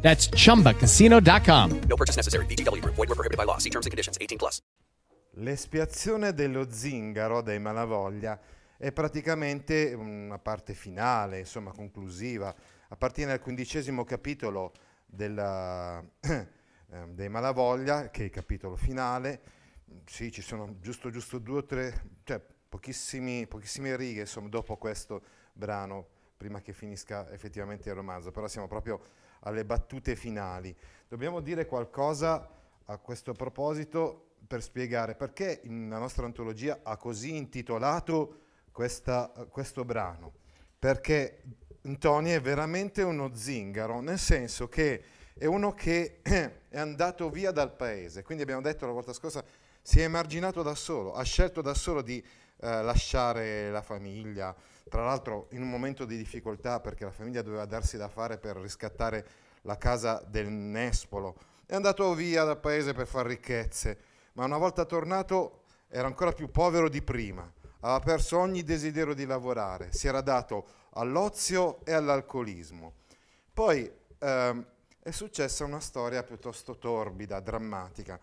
That's chumbacasino.com. No purchase necessary. VGW Group. Void were prohibited by law. See terms and conditions. 18 plus. L'espiazione dello zingaro dei Malavoglia è praticamente una parte finale, insomma conclusiva. Appartiene al quindicesimo capitolo della, eh, dei Malavoglia, che è il capitolo finale. Sì, ci sono giusto, giusto due o tre, cioè pochissimi, pochissime righe insomma, dopo questo brano, prima che finisca effettivamente il romanzo, però siamo proprio alle battute finali. Dobbiamo dire qualcosa a questo proposito per spiegare perché la nostra antologia ha così intitolato questa, questo brano. Perché Tony è veramente uno zingaro, nel senso che è uno che è andato via dal paese, quindi abbiamo detto la volta scorsa, si è emarginato da solo, ha scelto da solo di eh, lasciare la famiglia, tra l'altro in un momento di difficoltà perché la famiglia doveva darsi da fare per riscattare la casa del Nespolo. È andato via dal paese per fare ricchezze, ma una volta tornato era ancora più povero di prima. Aveva perso ogni desiderio di lavorare, si era dato all'ozio e all'alcolismo. Poi ehm, è successa una storia piuttosto torbida, drammatica,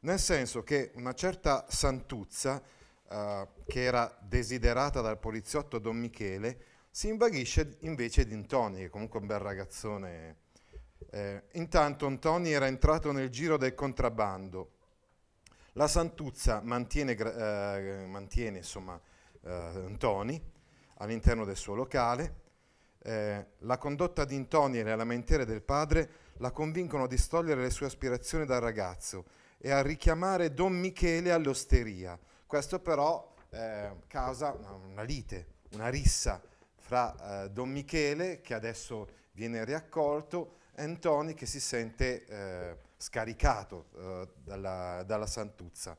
nel senso che una certa Santuzza, eh, che era desiderata dal poliziotto Don Michele, si invaghisce invece di Intoni, che comunque è un bel ragazzone. Eh, intanto Antoni era entrato nel giro del contrabbando. La Santuzza mantiene, eh, mantiene insomma, eh, Antoni all'interno del suo locale. Eh, la condotta di Intoni e le lamentere del padre la convincono a distogliere le sue aspirazioni dal ragazzo e a richiamare Don Michele all'osteria. Questo però eh, causa una, una, lite, una rissa fra eh, Don Michele, che adesso viene riaccolto, e Antoni che si sente eh, scaricato eh, dalla, dalla, Santuzza.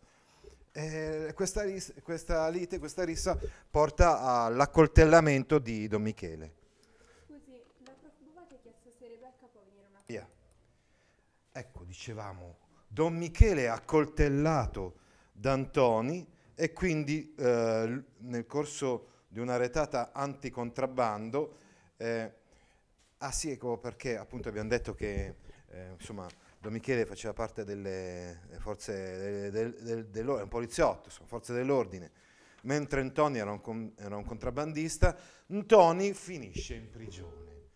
Questa, ris- questa, lite, questa rissa porta all'accoltellamento di Don Michele. Scusi, la prof Buva ti ha chiesto se Rebecca può venire una Via. Ecco, dicevamo, Don Michele accoltellato da Antoni e quindi eh, nel corso di una retata anticontrabbando, eh, ah sì, ecco perché appunto abbiamo detto che eh, insomma Don Michele faceva parte delle forze del, del, del, un poliziotto, insomma, forze dell'ordine, mentre Ntoni era un, era un contrabbandista, Ntoni finisce in prigione.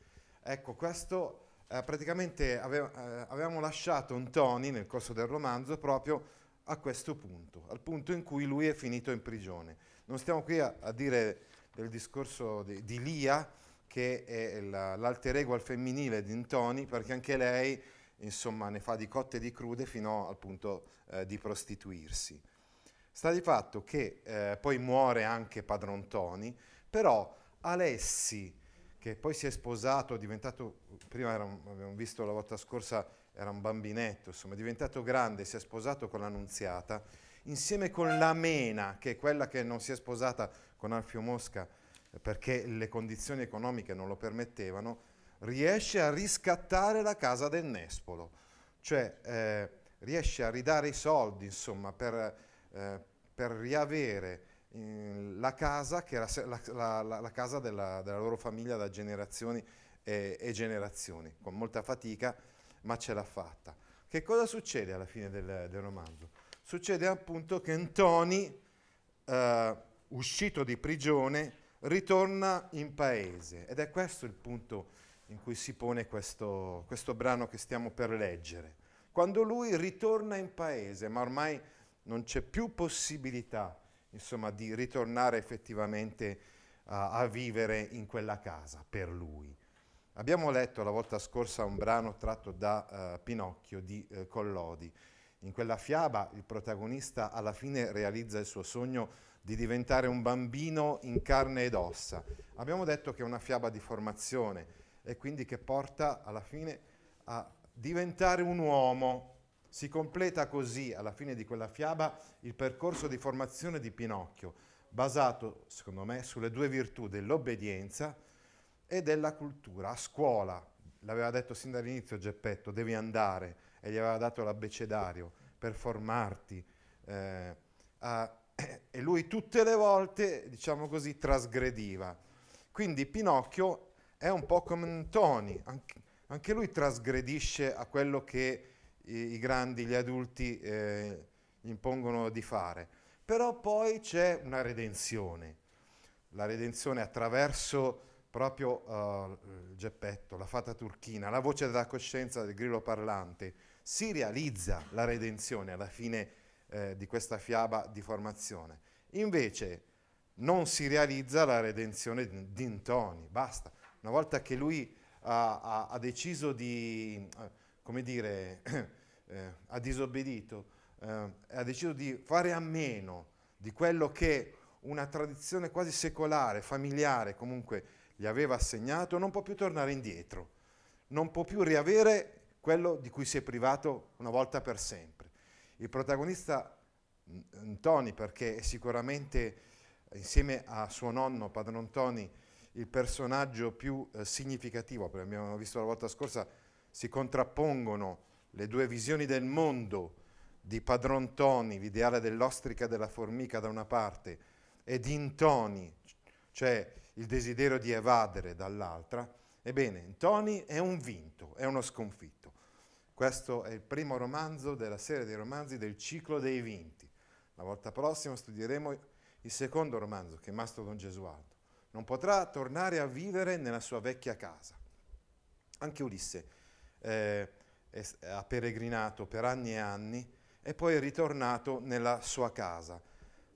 Ecco, questo eh, praticamente ave, eh, avevamo lasciato Ntoni nel corso del romanzo proprio a questo punto, al punto in cui lui è finito in prigione. Non stiamo qui a, a dire del discorso di, di Lia, che è la, l'alter ego al femminile di Ntoni, perché anche lei insomma, ne fa di cotte e di crude fino al punto eh, di prostituirsi. Sta di fatto che eh, poi muore anche padron Toni, però Alessi, che poi si è sposato, è diventato, prima era, abbiamo visto la volta scorsa, era un bambinetto, insomma, è diventato grande, si è sposato con l'Annunziata, insieme con la Mena, che è quella che non si è sposata con Alfio Mosca perché le condizioni economiche non lo permettevano, riesce a riscattare la casa del Nespolo, cioè eh, riesce a ridare i soldi, insomma, per, eh, per riavere eh, la casa che era la, la, la casa della, della, loro famiglia da generazioni e, e generazioni, con molta fatica ma ce l'ha fatta. Che cosa succede alla fine del, del romanzo? Succede appunto che Antoni, eh, uscito di prigione, ritorna in paese ed è questo il punto in cui si pone questo, questo brano che stiamo per leggere. Quando lui ritorna in paese, ma ormai non c'è più possibilità insomma, di ritornare effettivamente a, a vivere in quella casa per lui. Abbiamo letto la volta scorsa un brano tratto da uh, Pinocchio di uh, Collodi. In quella fiaba il protagonista alla fine realizza il suo sogno di diventare un bambino in carne ed ossa. Abbiamo detto che è una fiaba di formazione e quindi che porta alla fine a diventare un uomo. Si completa così, alla fine di quella fiaba, il percorso di formazione di Pinocchio, basato, secondo me, sulle due virtù dell'obbedienza e della cultura. A scuola, l'aveva detto sin dall'inizio Geppetto, devi andare, e gli aveva dato l'abbecedario per formarti. eh, a- e lui tutte le volte, diciamo così, trasgrediva. Quindi Pinocchio è un po' come Tony, anche, anche lui trasgredisce a quello che i, i grandi, gli adulti eh, impongono di fare. Però poi c'è una redenzione, la redenzione attraverso proprio il Geppetto, la fata turchina, la voce della coscienza del grillo parlante. Si realizza la redenzione alla fine eh, di questa fiaba di formazione. Invece non si realizza la redenzione di di Ntoni, basta. Una volta che lui ha, ha- ha deciso di, eh, come dire, eh, ha disobbedito, eh, ha deciso di fare a meno di quello che una tradizione quasi secolare, familiare comunque gli aveva assegnato, non può più tornare indietro, non può più riavere quello di cui si è privato una volta per sempre. Il protagonista mm, Ntoni, perché è sicuramente insieme a suo nonno Padron Toni il personaggio più eh, significativo, perché abbiamo visto la volta scorsa, si contrappongono le due visioni del mondo di Padron Toni, l'ideale dell'ostrica e della formica da una parte, e di Ntoni, cioè il desiderio di evadere dall'altra, ebbene, Ntoni è un vinto, è uno sconfitto. Questo è il primo romanzo della serie dei romanzi del ciclo dei vinti. La volta prossima studieremo il secondo romanzo, che è Mastro Don Gesualdo. Non potrà tornare a vivere nella sua vecchia casa. Anche Ulisse eh, è ha peregrinato per anni e anni e poi è ritornato nella sua casa.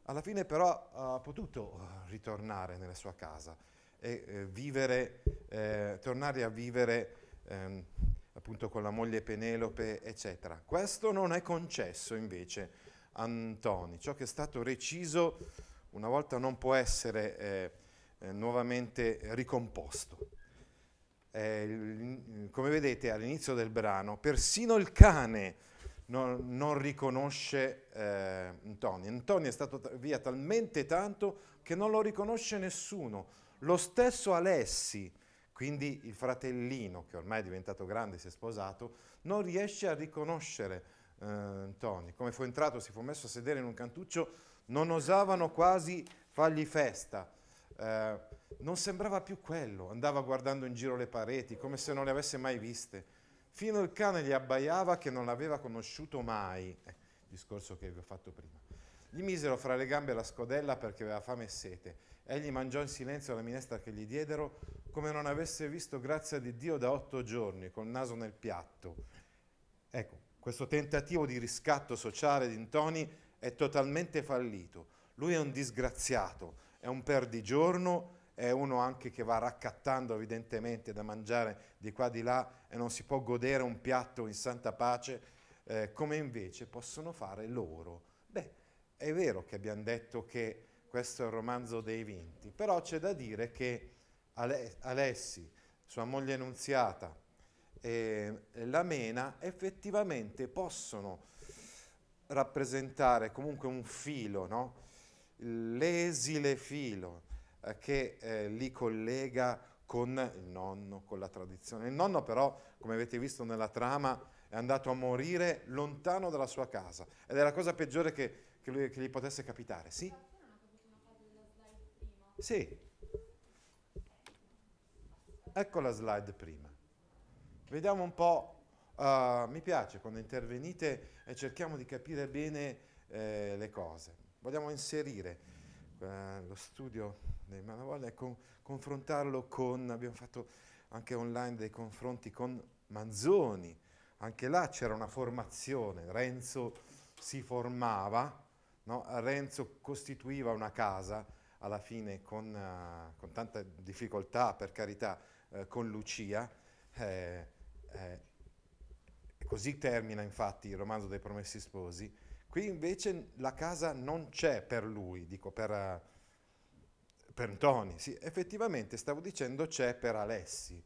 Alla fine però ha potuto eh, ritornare nella sua casa e eh, vivere, eh, tornare a vivere ehm, appunto con la moglie Penelope, eccetera. Questo non è concesso invece a Antoni. Ciò che è stato reciso una volta non può essere eh, eh, nuovamente ricomposto. Come vedete all'inizio del brano, persino il cane non, non riconosce eh, Antonio. Antonio è stato ta- via talmente tanto che non lo riconosce nessuno. Lo stesso Alessi, quindi il fratellino che ormai è diventato grande, si è sposato, non riesce a riconoscere eh, Antonio. Come fu entrato, si fu messo a sedere in un cantuccio, non osavano quasi fargli festa. Eh, non sembrava più quello, andava guardando in giro le pareti come se non le avesse mai viste. Fino il cane gli abbaiava che non l'aveva conosciuto mai. Eh, discorso che vi ho fatto prima. Gli misero fra le gambe la scodella perché aveva fame e sete. Egli mangiò in silenzio la minestra che gli diedero come non avesse visto grazia di Dio da otto giorni, col naso nel piatto. Ecco, questo tentativo di riscatto sociale di Ntoni è totalmente fallito. Lui è un disgraziato, è un perdigiorno, è uno anche che va raccattando evidentemente da mangiare di qua di là e non si può godere un piatto in santa pace eh, come invece possono fare loro. Beh, è vero che abbiamo detto che questo è il romanzo dei vinti, però c'è da dire che Ale- Alessi, sua moglie Nunziata e la Mena effettivamente possono rappresentare comunque un filo, no? l'esile filo eh, che eh, li collega con il nonno, con la tradizione. Il nonno però, come avete visto nella trama, è andato a morire lontano dalla sua casa ed è la cosa peggiore che, che lui- che gli potesse capitare. Sì? Sì. Ecco la slide prima. Vediamo un po', uh, mi piace quando intervenite e cerchiamo di capire bene eh, le cose. Vogliamo inserire eh, lo studio dei Malavoglia e con- confrontarlo con, abbiamo fatto anche online dei confronti con Manzoni, anche là c'era una formazione, Renzo si formava, no? Renzo costituiva una casa alla fine con, eh, con tanta difficoltà, per carità, eh, con Lucia. eh, eh, così termina infatti il romanzo dei Promessi Sposi. Qui invece la casa non c'è per lui, dico per, eh, per Toni. Sì, effettivamente stavo dicendo c'è per Alessi.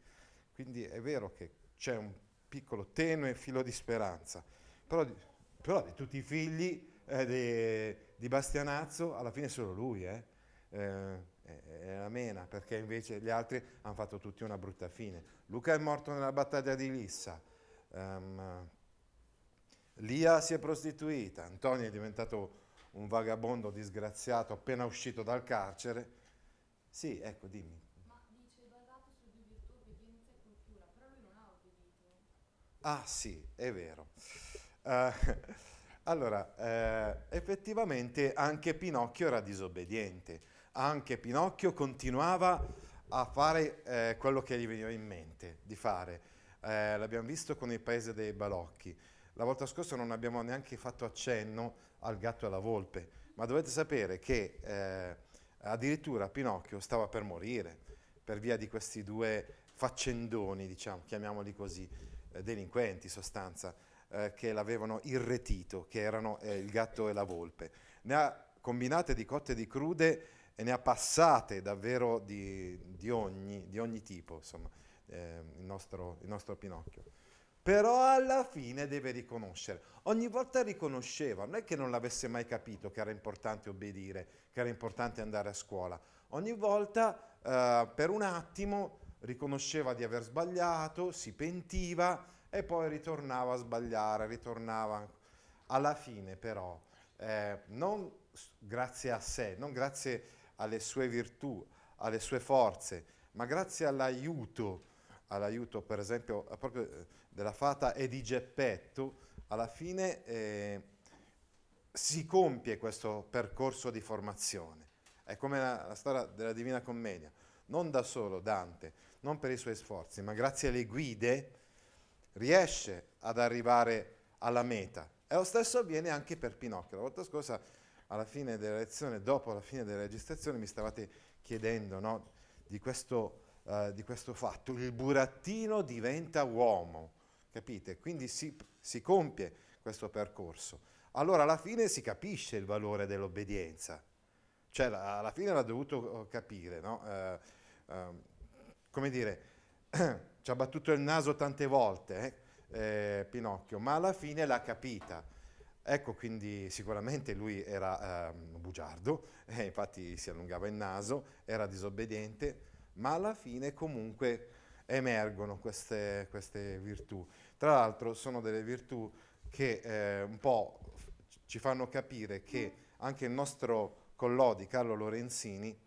Quindi è vero che c'è un piccolo tenue filo di speranza. Però, di- però di tutti i figli eh, de- di Bastianazzo, alla fine solo lui, eh. Eh, è la mena, perché invece gli altri hanno fatto tutti una brutta fine. Luca è morto nella battaglia di Lissa, ehm, Lia si è prostituita, Antonio è diventato un vagabondo disgraziato appena uscito dal carcere. Sì, ecco, dimmi. Ma dice basato su due virtù, obbedienza e cultura, però lui non ha obbedito. Ah sì, è vero. Eh, allora, eh, effettivamente anche Pinocchio era disobbediente, anche Pinocchio continuava a fare eh, quello che gli veniva in mente di fare. Eh, l'abbiamo visto con il paese dei balocchi. La volta scorsa non abbiamo neanche fatto accenno al gatto e alla volpe, ma dovete sapere che eh, addirittura Pinocchio stava per morire per via di questi due faccendoni, diciamo, chiamiamoli così, eh, delinquenti in sostanza, eh, che l'avevano irretito, che erano eh, il gatto e la volpe. Ne ha combinate di cotte e di crude e ne ha passate davvero di, di ogni, di ogni tipo, insomma, eh, il, nostro, il nostro Pinocchio. Però alla fine deve riconoscere. Ogni volta riconosceva, non è che non l'avesse mai capito che era importante obbedire, che era importante andare a scuola. Ogni volta, eh, per un attimo, riconosceva di aver sbagliato, si pentiva e poi ritornava a sbagliare, ritornava. Alla fine però, eh, non grazie a sé, non grazie alle sue virtù, alle sue forze, ma grazie all'aiuto, all'aiuto per esempio eh, proprio eh, della fata e di Geppetto, alla fine eh, si compie questo percorso di formazione. È come la, la storia della Divina Commedia, non da solo Dante, non per i suoi sforzi, ma grazie alle guide riesce ad arrivare alla meta. E lo stesso avviene anche per Pinocchio. La volta scorsa, alla fine della lezione, dopo la fine della registrazione, mi stavate chiedendo no, di, questo, eh, di questo fatto. Il burattino diventa uomo, capite? Quindi si, si compie questo percorso. Allora alla fine si capisce il valore dell'obbedienza. Cioè la- alla fine l'ha dovuto eh, capire, no? Eh, ehm, come dire, ci ha battuto il naso tante volte eh, eh, Pinocchio, ma alla fine l'ha capita. Ecco, quindi sicuramente lui era ehm, bugiardo, eh, infatti si allungava il naso, era disobbediente, ma alla fine comunque emergono queste, queste virtù. Tra l'altro sono delle virtù che eh, un po' ci fanno capire che anche il nostro Collodi, Carlo Lorenzini,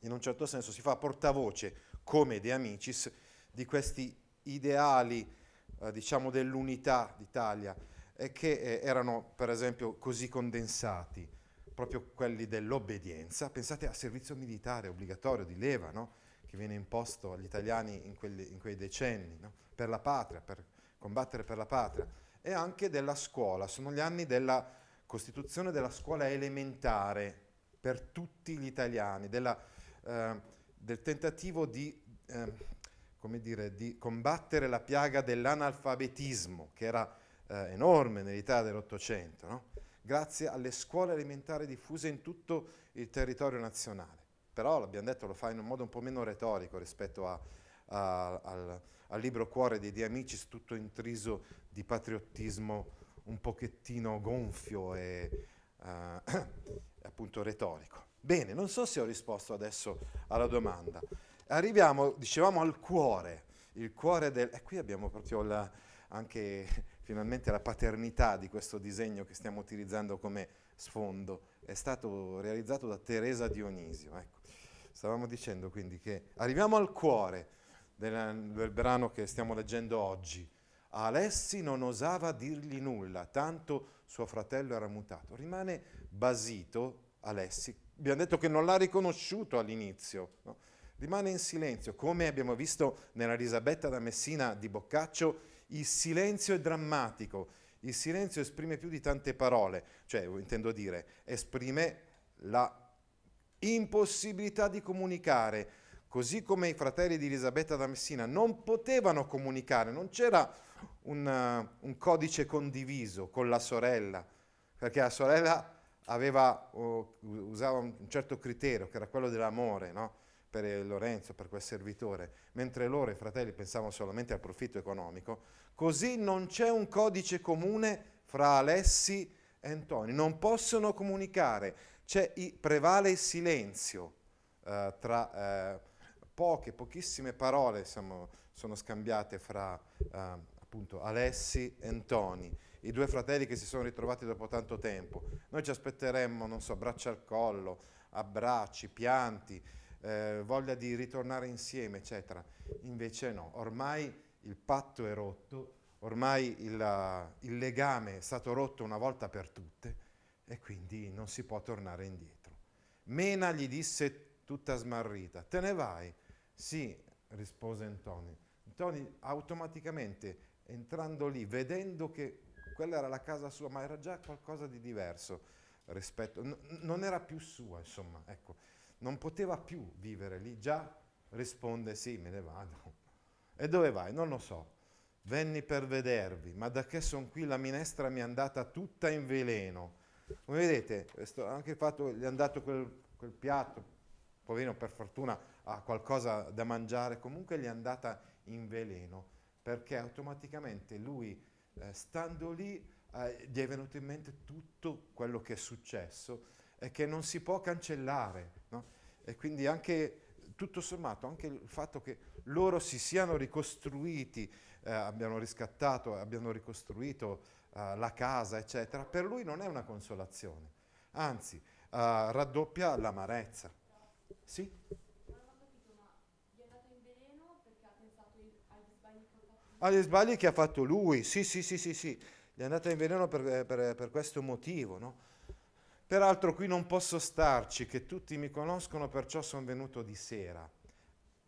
in un certo senso si fa portavoce come De Amicis di questi ideali, eh, diciamo, dell'unità d'Italia e che eh, erano per esempio così condensati, proprio quelli dell'obbedienza. Pensate al servizio militare obbligatorio di leva, no? che viene imposto agli italiani in, quelli- in quei decenni, no? per la patria, per combattere per la patria, e anche della scuola. Sono gli anni della costituzione della scuola elementare per tutti gli italiani, della, eh, del tentativo di, eh, dire, di combattere la piaga dell'analfabetismo, che era eh, enorme nell'Italia dell'Ottocento, no? Grazie alle scuole elementari diffuse in tutto il territorio nazionale. Però, l'abbiamo detto, lo fa in un modo un po' meno retorico rispetto a- a- al, al libro Cuore Di Amicis, tutto intriso di patriottismo un pochettino gonfio e eh, appunto retorico. Bene, non so se ho risposto adesso alla domanda. Arriviamo, dicevamo, al cuore, il cuore del... E qui abbiamo proprio la- anche finalmente la paternità di questo disegno che stiamo utilizzando come sfondo. È stato realizzato da Teresa Dionisio. Ecco. Stavamo dicendo quindi che arriviamo al cuore del, del brano che stiamo leggendo oggi. Alessi non osava dirgli nulla, tanto suo fratello era mutato. Rimane basito Alessi. Abbiamo detto che non l'ha riconosciuto all'inizio. no? Rimane in silenzio, come abbiamo visto nella Elisabetta da Messina di Boccaccio, il silenzio è drammatico. Il silenzio esprime più di tante parole, cioè intendo dire, esprime la impossibilità di comunicare, così come i fratelli di Elisabetta da Messina non potevano comunicare, non c'era un, uh, un codice condiviso con la sorella, perché la sorella aveva, oh, usava un certo criterio, che era quello dell'amore, no? Per Lorenzo, per quel servitore, mentre loro, i fratelli, pensavano solamente al profitto economico, così non c'è un codice comune fra Alessi e Antoni, non possono comunicare, i- prevale il silenzio eh, tra eh, poche, pochissime parole siamo- sono scambiate fra eh, appunto Alessi e Antoni, i due fratelli che si sono ritrovati dopo tanto tempo. Noi ci aspetteremmo, non so, braccia al collo, abbracci, pianti, eh, voglia di ritornare insieme, eccetera. Invece no, ormai il patto è rotto, ormai il, uh, il legame è stato rotto una volta per tutte e quindi non si può tornare indietro. Mena gli disse tutta smarrita, te ne vai? Sì, rispose Antonio. Antonio automaticamente entrando lì, vedendo che quella era la casa sua, ma era già qualcosa di diverso rispetto, n- non era più sua, insomma, ecco, non poteva più vivere lì, già risponde sì, me ne vado. E dove vai? Non lo so. Venni per vedervi, ma da che sono qui la minestra mi è andata tutta in veleno. Come vedete, anche il fatto che gli è andato quel, quel piatto, poverino per fortuna ha qualcosa da mangiare, comunque gli è andata in veleno, perché automaticamente lui, eh, stando lì, eh, gli è venuto in mente tutto quello che è successo che non si può cancellare. no? E quindi anche, tutto sommato, anche il fatto che loro si siano ricostruiti, eh, abbiano riscattato, abbiano ricostruito eh, la casa, eccetera, per lui non è una consolazione, anzi eh, raddoppia l'amarezza. Sì? Agli sbagli che ha fatto lui? sì, sì, sì, sì, sì, gli è andata in veleno per, per- per questo motivo, no? Peraltro qui non posso starci, che tutti mi conoscono, perciò sono venuto di sera.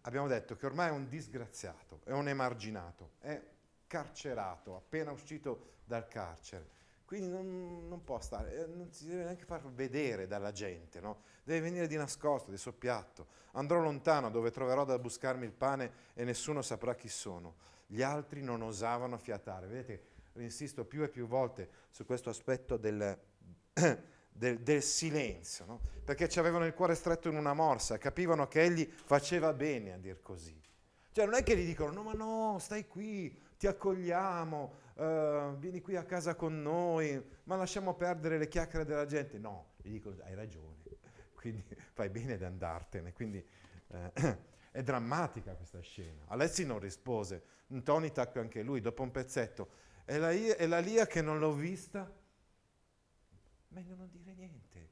Abbiamo detto che ormai è un disgraziato, è un emarginato, è carcerato, appena uscito dal carcere. Quindi non, non può stare, eh, non si deve neanche far vedere dalla gente, no? Deve venire di nascosto, di soppiatto. Andrò lontano dove troverò da buscarmi il pane e nessuno saprà chi sono. Gli altri non osavano fiatare. Vedete, insisto più e più volte su questo aspetto del, del, del silenzio, no? perché ci avevano il cuore stretto in una morsa, capivano che egli faceva bene a dir così. Cioè non è che gli dicono no ma no, stai qui, ti accogliamo, eh, vieni qui a casa con noi, ma lasciamo perdere le chiacchiere della gente. No, gli dicono hai ragione, quindi fai bene ad andartene. Quindi eh, è drammatica questa scena. Alessi non rispose, Tony tacque anche lui dopo un pezzetto. E la, e la Lia che non l'ho vista, meglio non dire niente.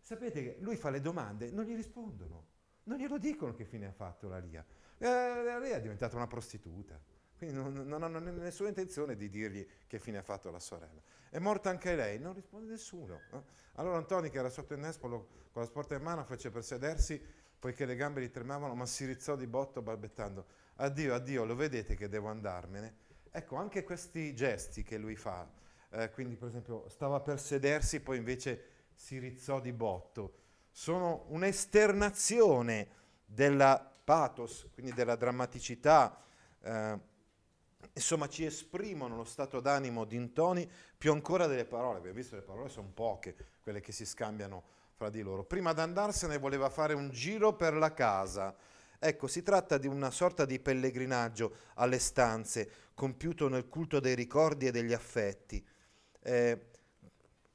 Sapete che lui fa le domande, non gli rispondono, non glielo dicono che fine ha fatto la Lia. Eh, la Lia è diventata una prostituta, quindi non, non hanno nessuna intenzione di dirgli che fine ha fatto la sorella. È morta anche lei, non risponde nessuno. eh. Allora Antoni, che era sotto il nespolo con la sporta in mano, fece per sedersi, poiché le gambe gli tremavano, ma si rizzò di botto balbettando, addio, addio, lo vedete che devo andarmene? Ecco, anche questi gesti che lui fa, eh, quindi per esempio stava per sedersi, poi invece si rizzò di botto, sono un'esternazione della pathos, quindi della drammaticità, eh, insomma ci esprimono lo stato d'animo di Intoni più ancora delle parole, abbiamo visto le parole sono poche, quelle che si scambiano fra di loro. Prima di andarsene voleva fare un giro per la casa. Ecco, si tratta di una sorta di pellegrinaggio alle stanze, compiuto nel culto dei ricordi e degli affetti. Eh,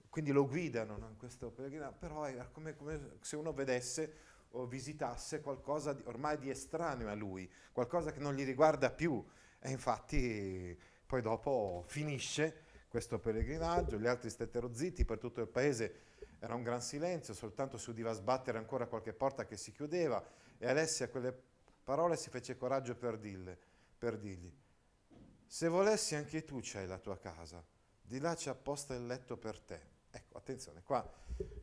quindi lo guidano no, in questo pellegrinaggio, però è come, come se uno vedesse o visitasse qualcosa di, ormai di estraneo a lui, qualcosa che non gli riguarda più. E infatti poi dopo finisce questo pellegrinaggio, gli altri stettero zitti, per tutto il paese era un gran silenzio, soltanto si udiva sbattere ancora qualche porta che si chiudeva e Alessia a quelle parole si fece coraggio per, dirle, per dirgli, se volessi anche tu c'hai la tua casa, di là c'è apposta il letto per te. Ecco, attenzione, qua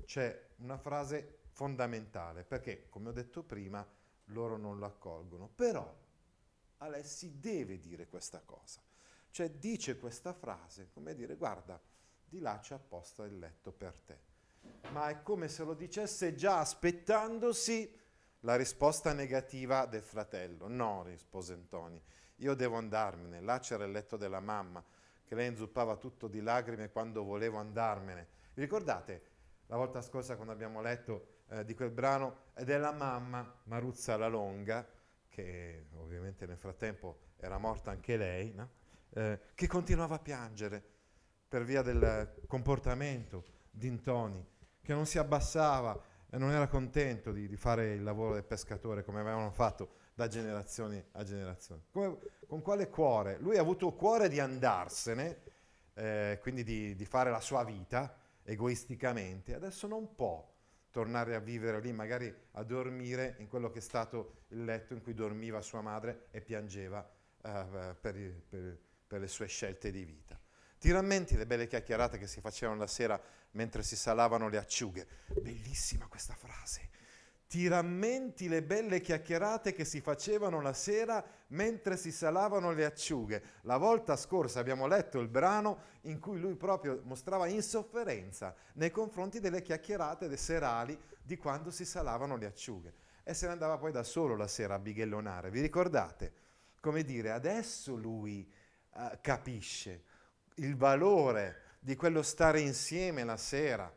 c'è una frase fondamentale, perché come ho detto prima, loro non lo accolgono, però Alessi deve dire questa cosa, cioè dice questa frase, come dire, guarda, di là c'è apposta il letto per te, ma è come se lo dicesse già aspettandosi la risposta negativa del fratello. No, rispose Antoni, io devo andarmene, là c'era il letto della mamma, che lei inzuppava tutto di lacrime quando volevo andarmene. Vi ricordate? la volta scorsa quando abbiamo letto eh, di quel brano, ed è la mamma, Maruzza la Longa, che ovviamente nel frattempo era morta anche lei, no? eh, che continuava a piangere per via del comportamento di Ntoni, che non si abbassava non era contento di, di fare il lavoro del pescatore come avevano fatto da generazioni a generazioni. Come, con quale cuore? Lui ha avuto cuore di andarsene, eh, quindi di, di fare la sua vita egoisticamente, adesso non può tornare a vivere lì, magari a dormire in quello che è stato il letto in cui dormiva sua madre e piangeva eh, per, per, per le sue scelte di vita. Ti rammenti le belle chiacchierate che si facevano la sera mentre si salavano le acciughe? Bellissima questa frase. Ti rammenti le belle chiacchierate che si facevano la sera mentre si salavano le acciughe? La volta scorsa abbiamo letto il brano in cui lui proprio mostrava insofferenza nei confronti delle chiacchierate serali di quando si salavano le acciughe. E se ne andava poi da solo la sera a bighellonare. Vi ricordate? Come dire, adesso lui uh, capisce il valore di quello stare insieme la sera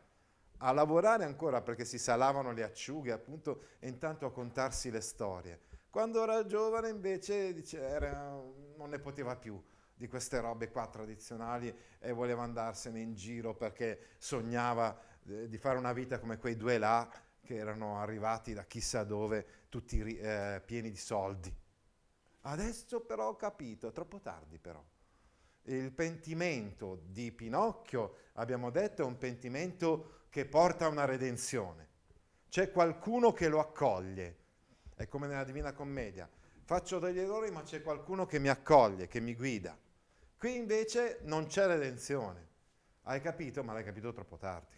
a lavorare ancora perché si salavano le acciughe appunto e intanto a contarsi le storie. Quando era giovane invece dice, era, non ne poteva più di queste robe qua tradizionali e voleva andarsene in giro perché sognava eh, di fare una vita come quei due là che erano arrivati da chissà dove tutti eh, pieni di soldi. Adesso però ho capito, è troppo tardi però. Il pentimento di Pinocchio, abbiamo detto, è un pentimento che porta a una redenzione. C'è qualcuno che lo accoglie. È come nella Divina Commedia. Faccio degli errori, ma c'è qualcuno che mi accoglie, che mi guida. Qui invece non c'è redenzione. Hai capito? Ma l'hai capito troppo tardi.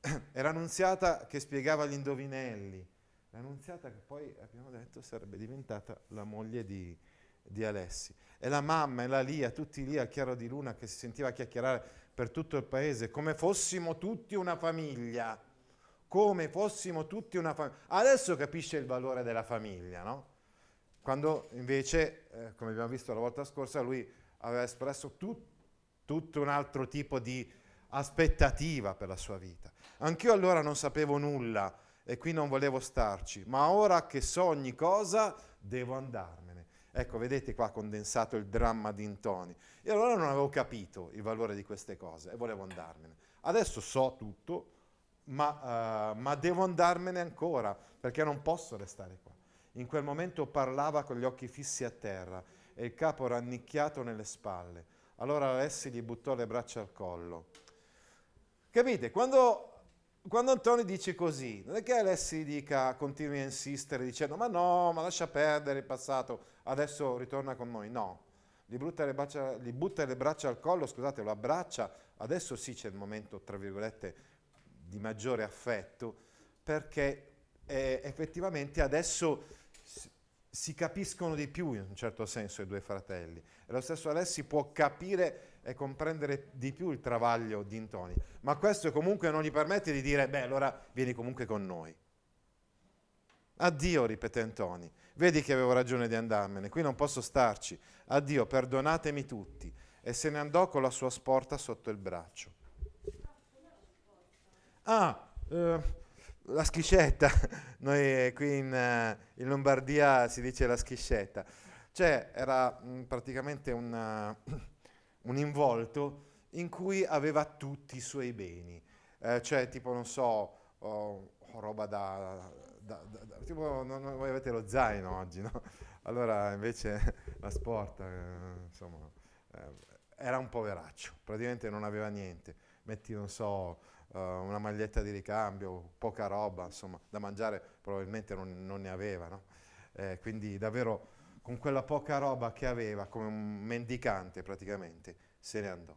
Era Annunziata che spiegava gli indovinelli. L'Annunziata che poi, abbiamo detto, sarebbe diventata la moglie di, di Alessi. E la mamma e la Lia, tutti lì al chiaro di luna che si sentiva chiacchierare per tutto il paese, come fossimo tutti una famiglia, come fossimo tutti una famiglia. Adesso capisce il valore della famiglia, no? Quando invece, eh, come abbiamo visto la volta scorsa, lui aveva espresso tut, tutto un altro tipo di aspettativa per la sua vita. Anch'io allora non sapevo nulla e qui non volevo starci, ma ora che so ogni cosa devo andarmene. Ecco, vedete qua condensato il dramma di Intoni. E allora non avevo capito il valore di queste cose e volevo andarmene. Adesso so tutto, ma, uh, ma devo andarmene ancora perché non posso restare qua. In quel momento parlava con gli occhi fissi a terra e il capo rannicchiato nelle spalle. Allora Alessi gli buttò le braccia al collo. Capite? Quando quando Antonio dice così, non è che Alessi dica, continui a insistere dicendo ma no, ma lascia perdere il passato, adesso ritorna con noi. No, gli butta le braccia, gli butta le braccia al collo, scusate, lo abbraccia, adesso sì c'è il momento, tra virgolette, di maggiore affetto, perché eh, effettivamente adesso si capiscono di più in un certo senso i due fratelli. E lo stesso Alessi può capire e comprendere di più il travaglio di Intoni, ma questo comunque non gli permette di dire, beh, allora vieni comunque con noi. Addio, ripete Antoni, vedi che avevo ragione di andarmene, qui non posso starci. Addio, perdonatemi tutti. E se ne andò con la sua sporta sotto il braccio. Ah, eh, la schiscetta. Noi qui in, uh, in, Lombardia si dice la schiscetta. Cioè, era mh, mm, praticamente una, un involto in cui aveva tutti i suoi beni. Eh, cioè, tipo, non so, oh, roba da da, da, da, tipo, non, non, voi avete lo zaino oggi, no? Allora invece la sport, eh, insomma, eh, era un poveraccio, praticamente non aveva niente. Metti, non so, uh, una maglietta di ricambio, poca roba, insomma, da mangiare probabilmente non, non ne aveva, no? eh, quindi davvero con quella poca roba che aveva, come un mendicante praticamente, se ne andò.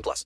18 plus.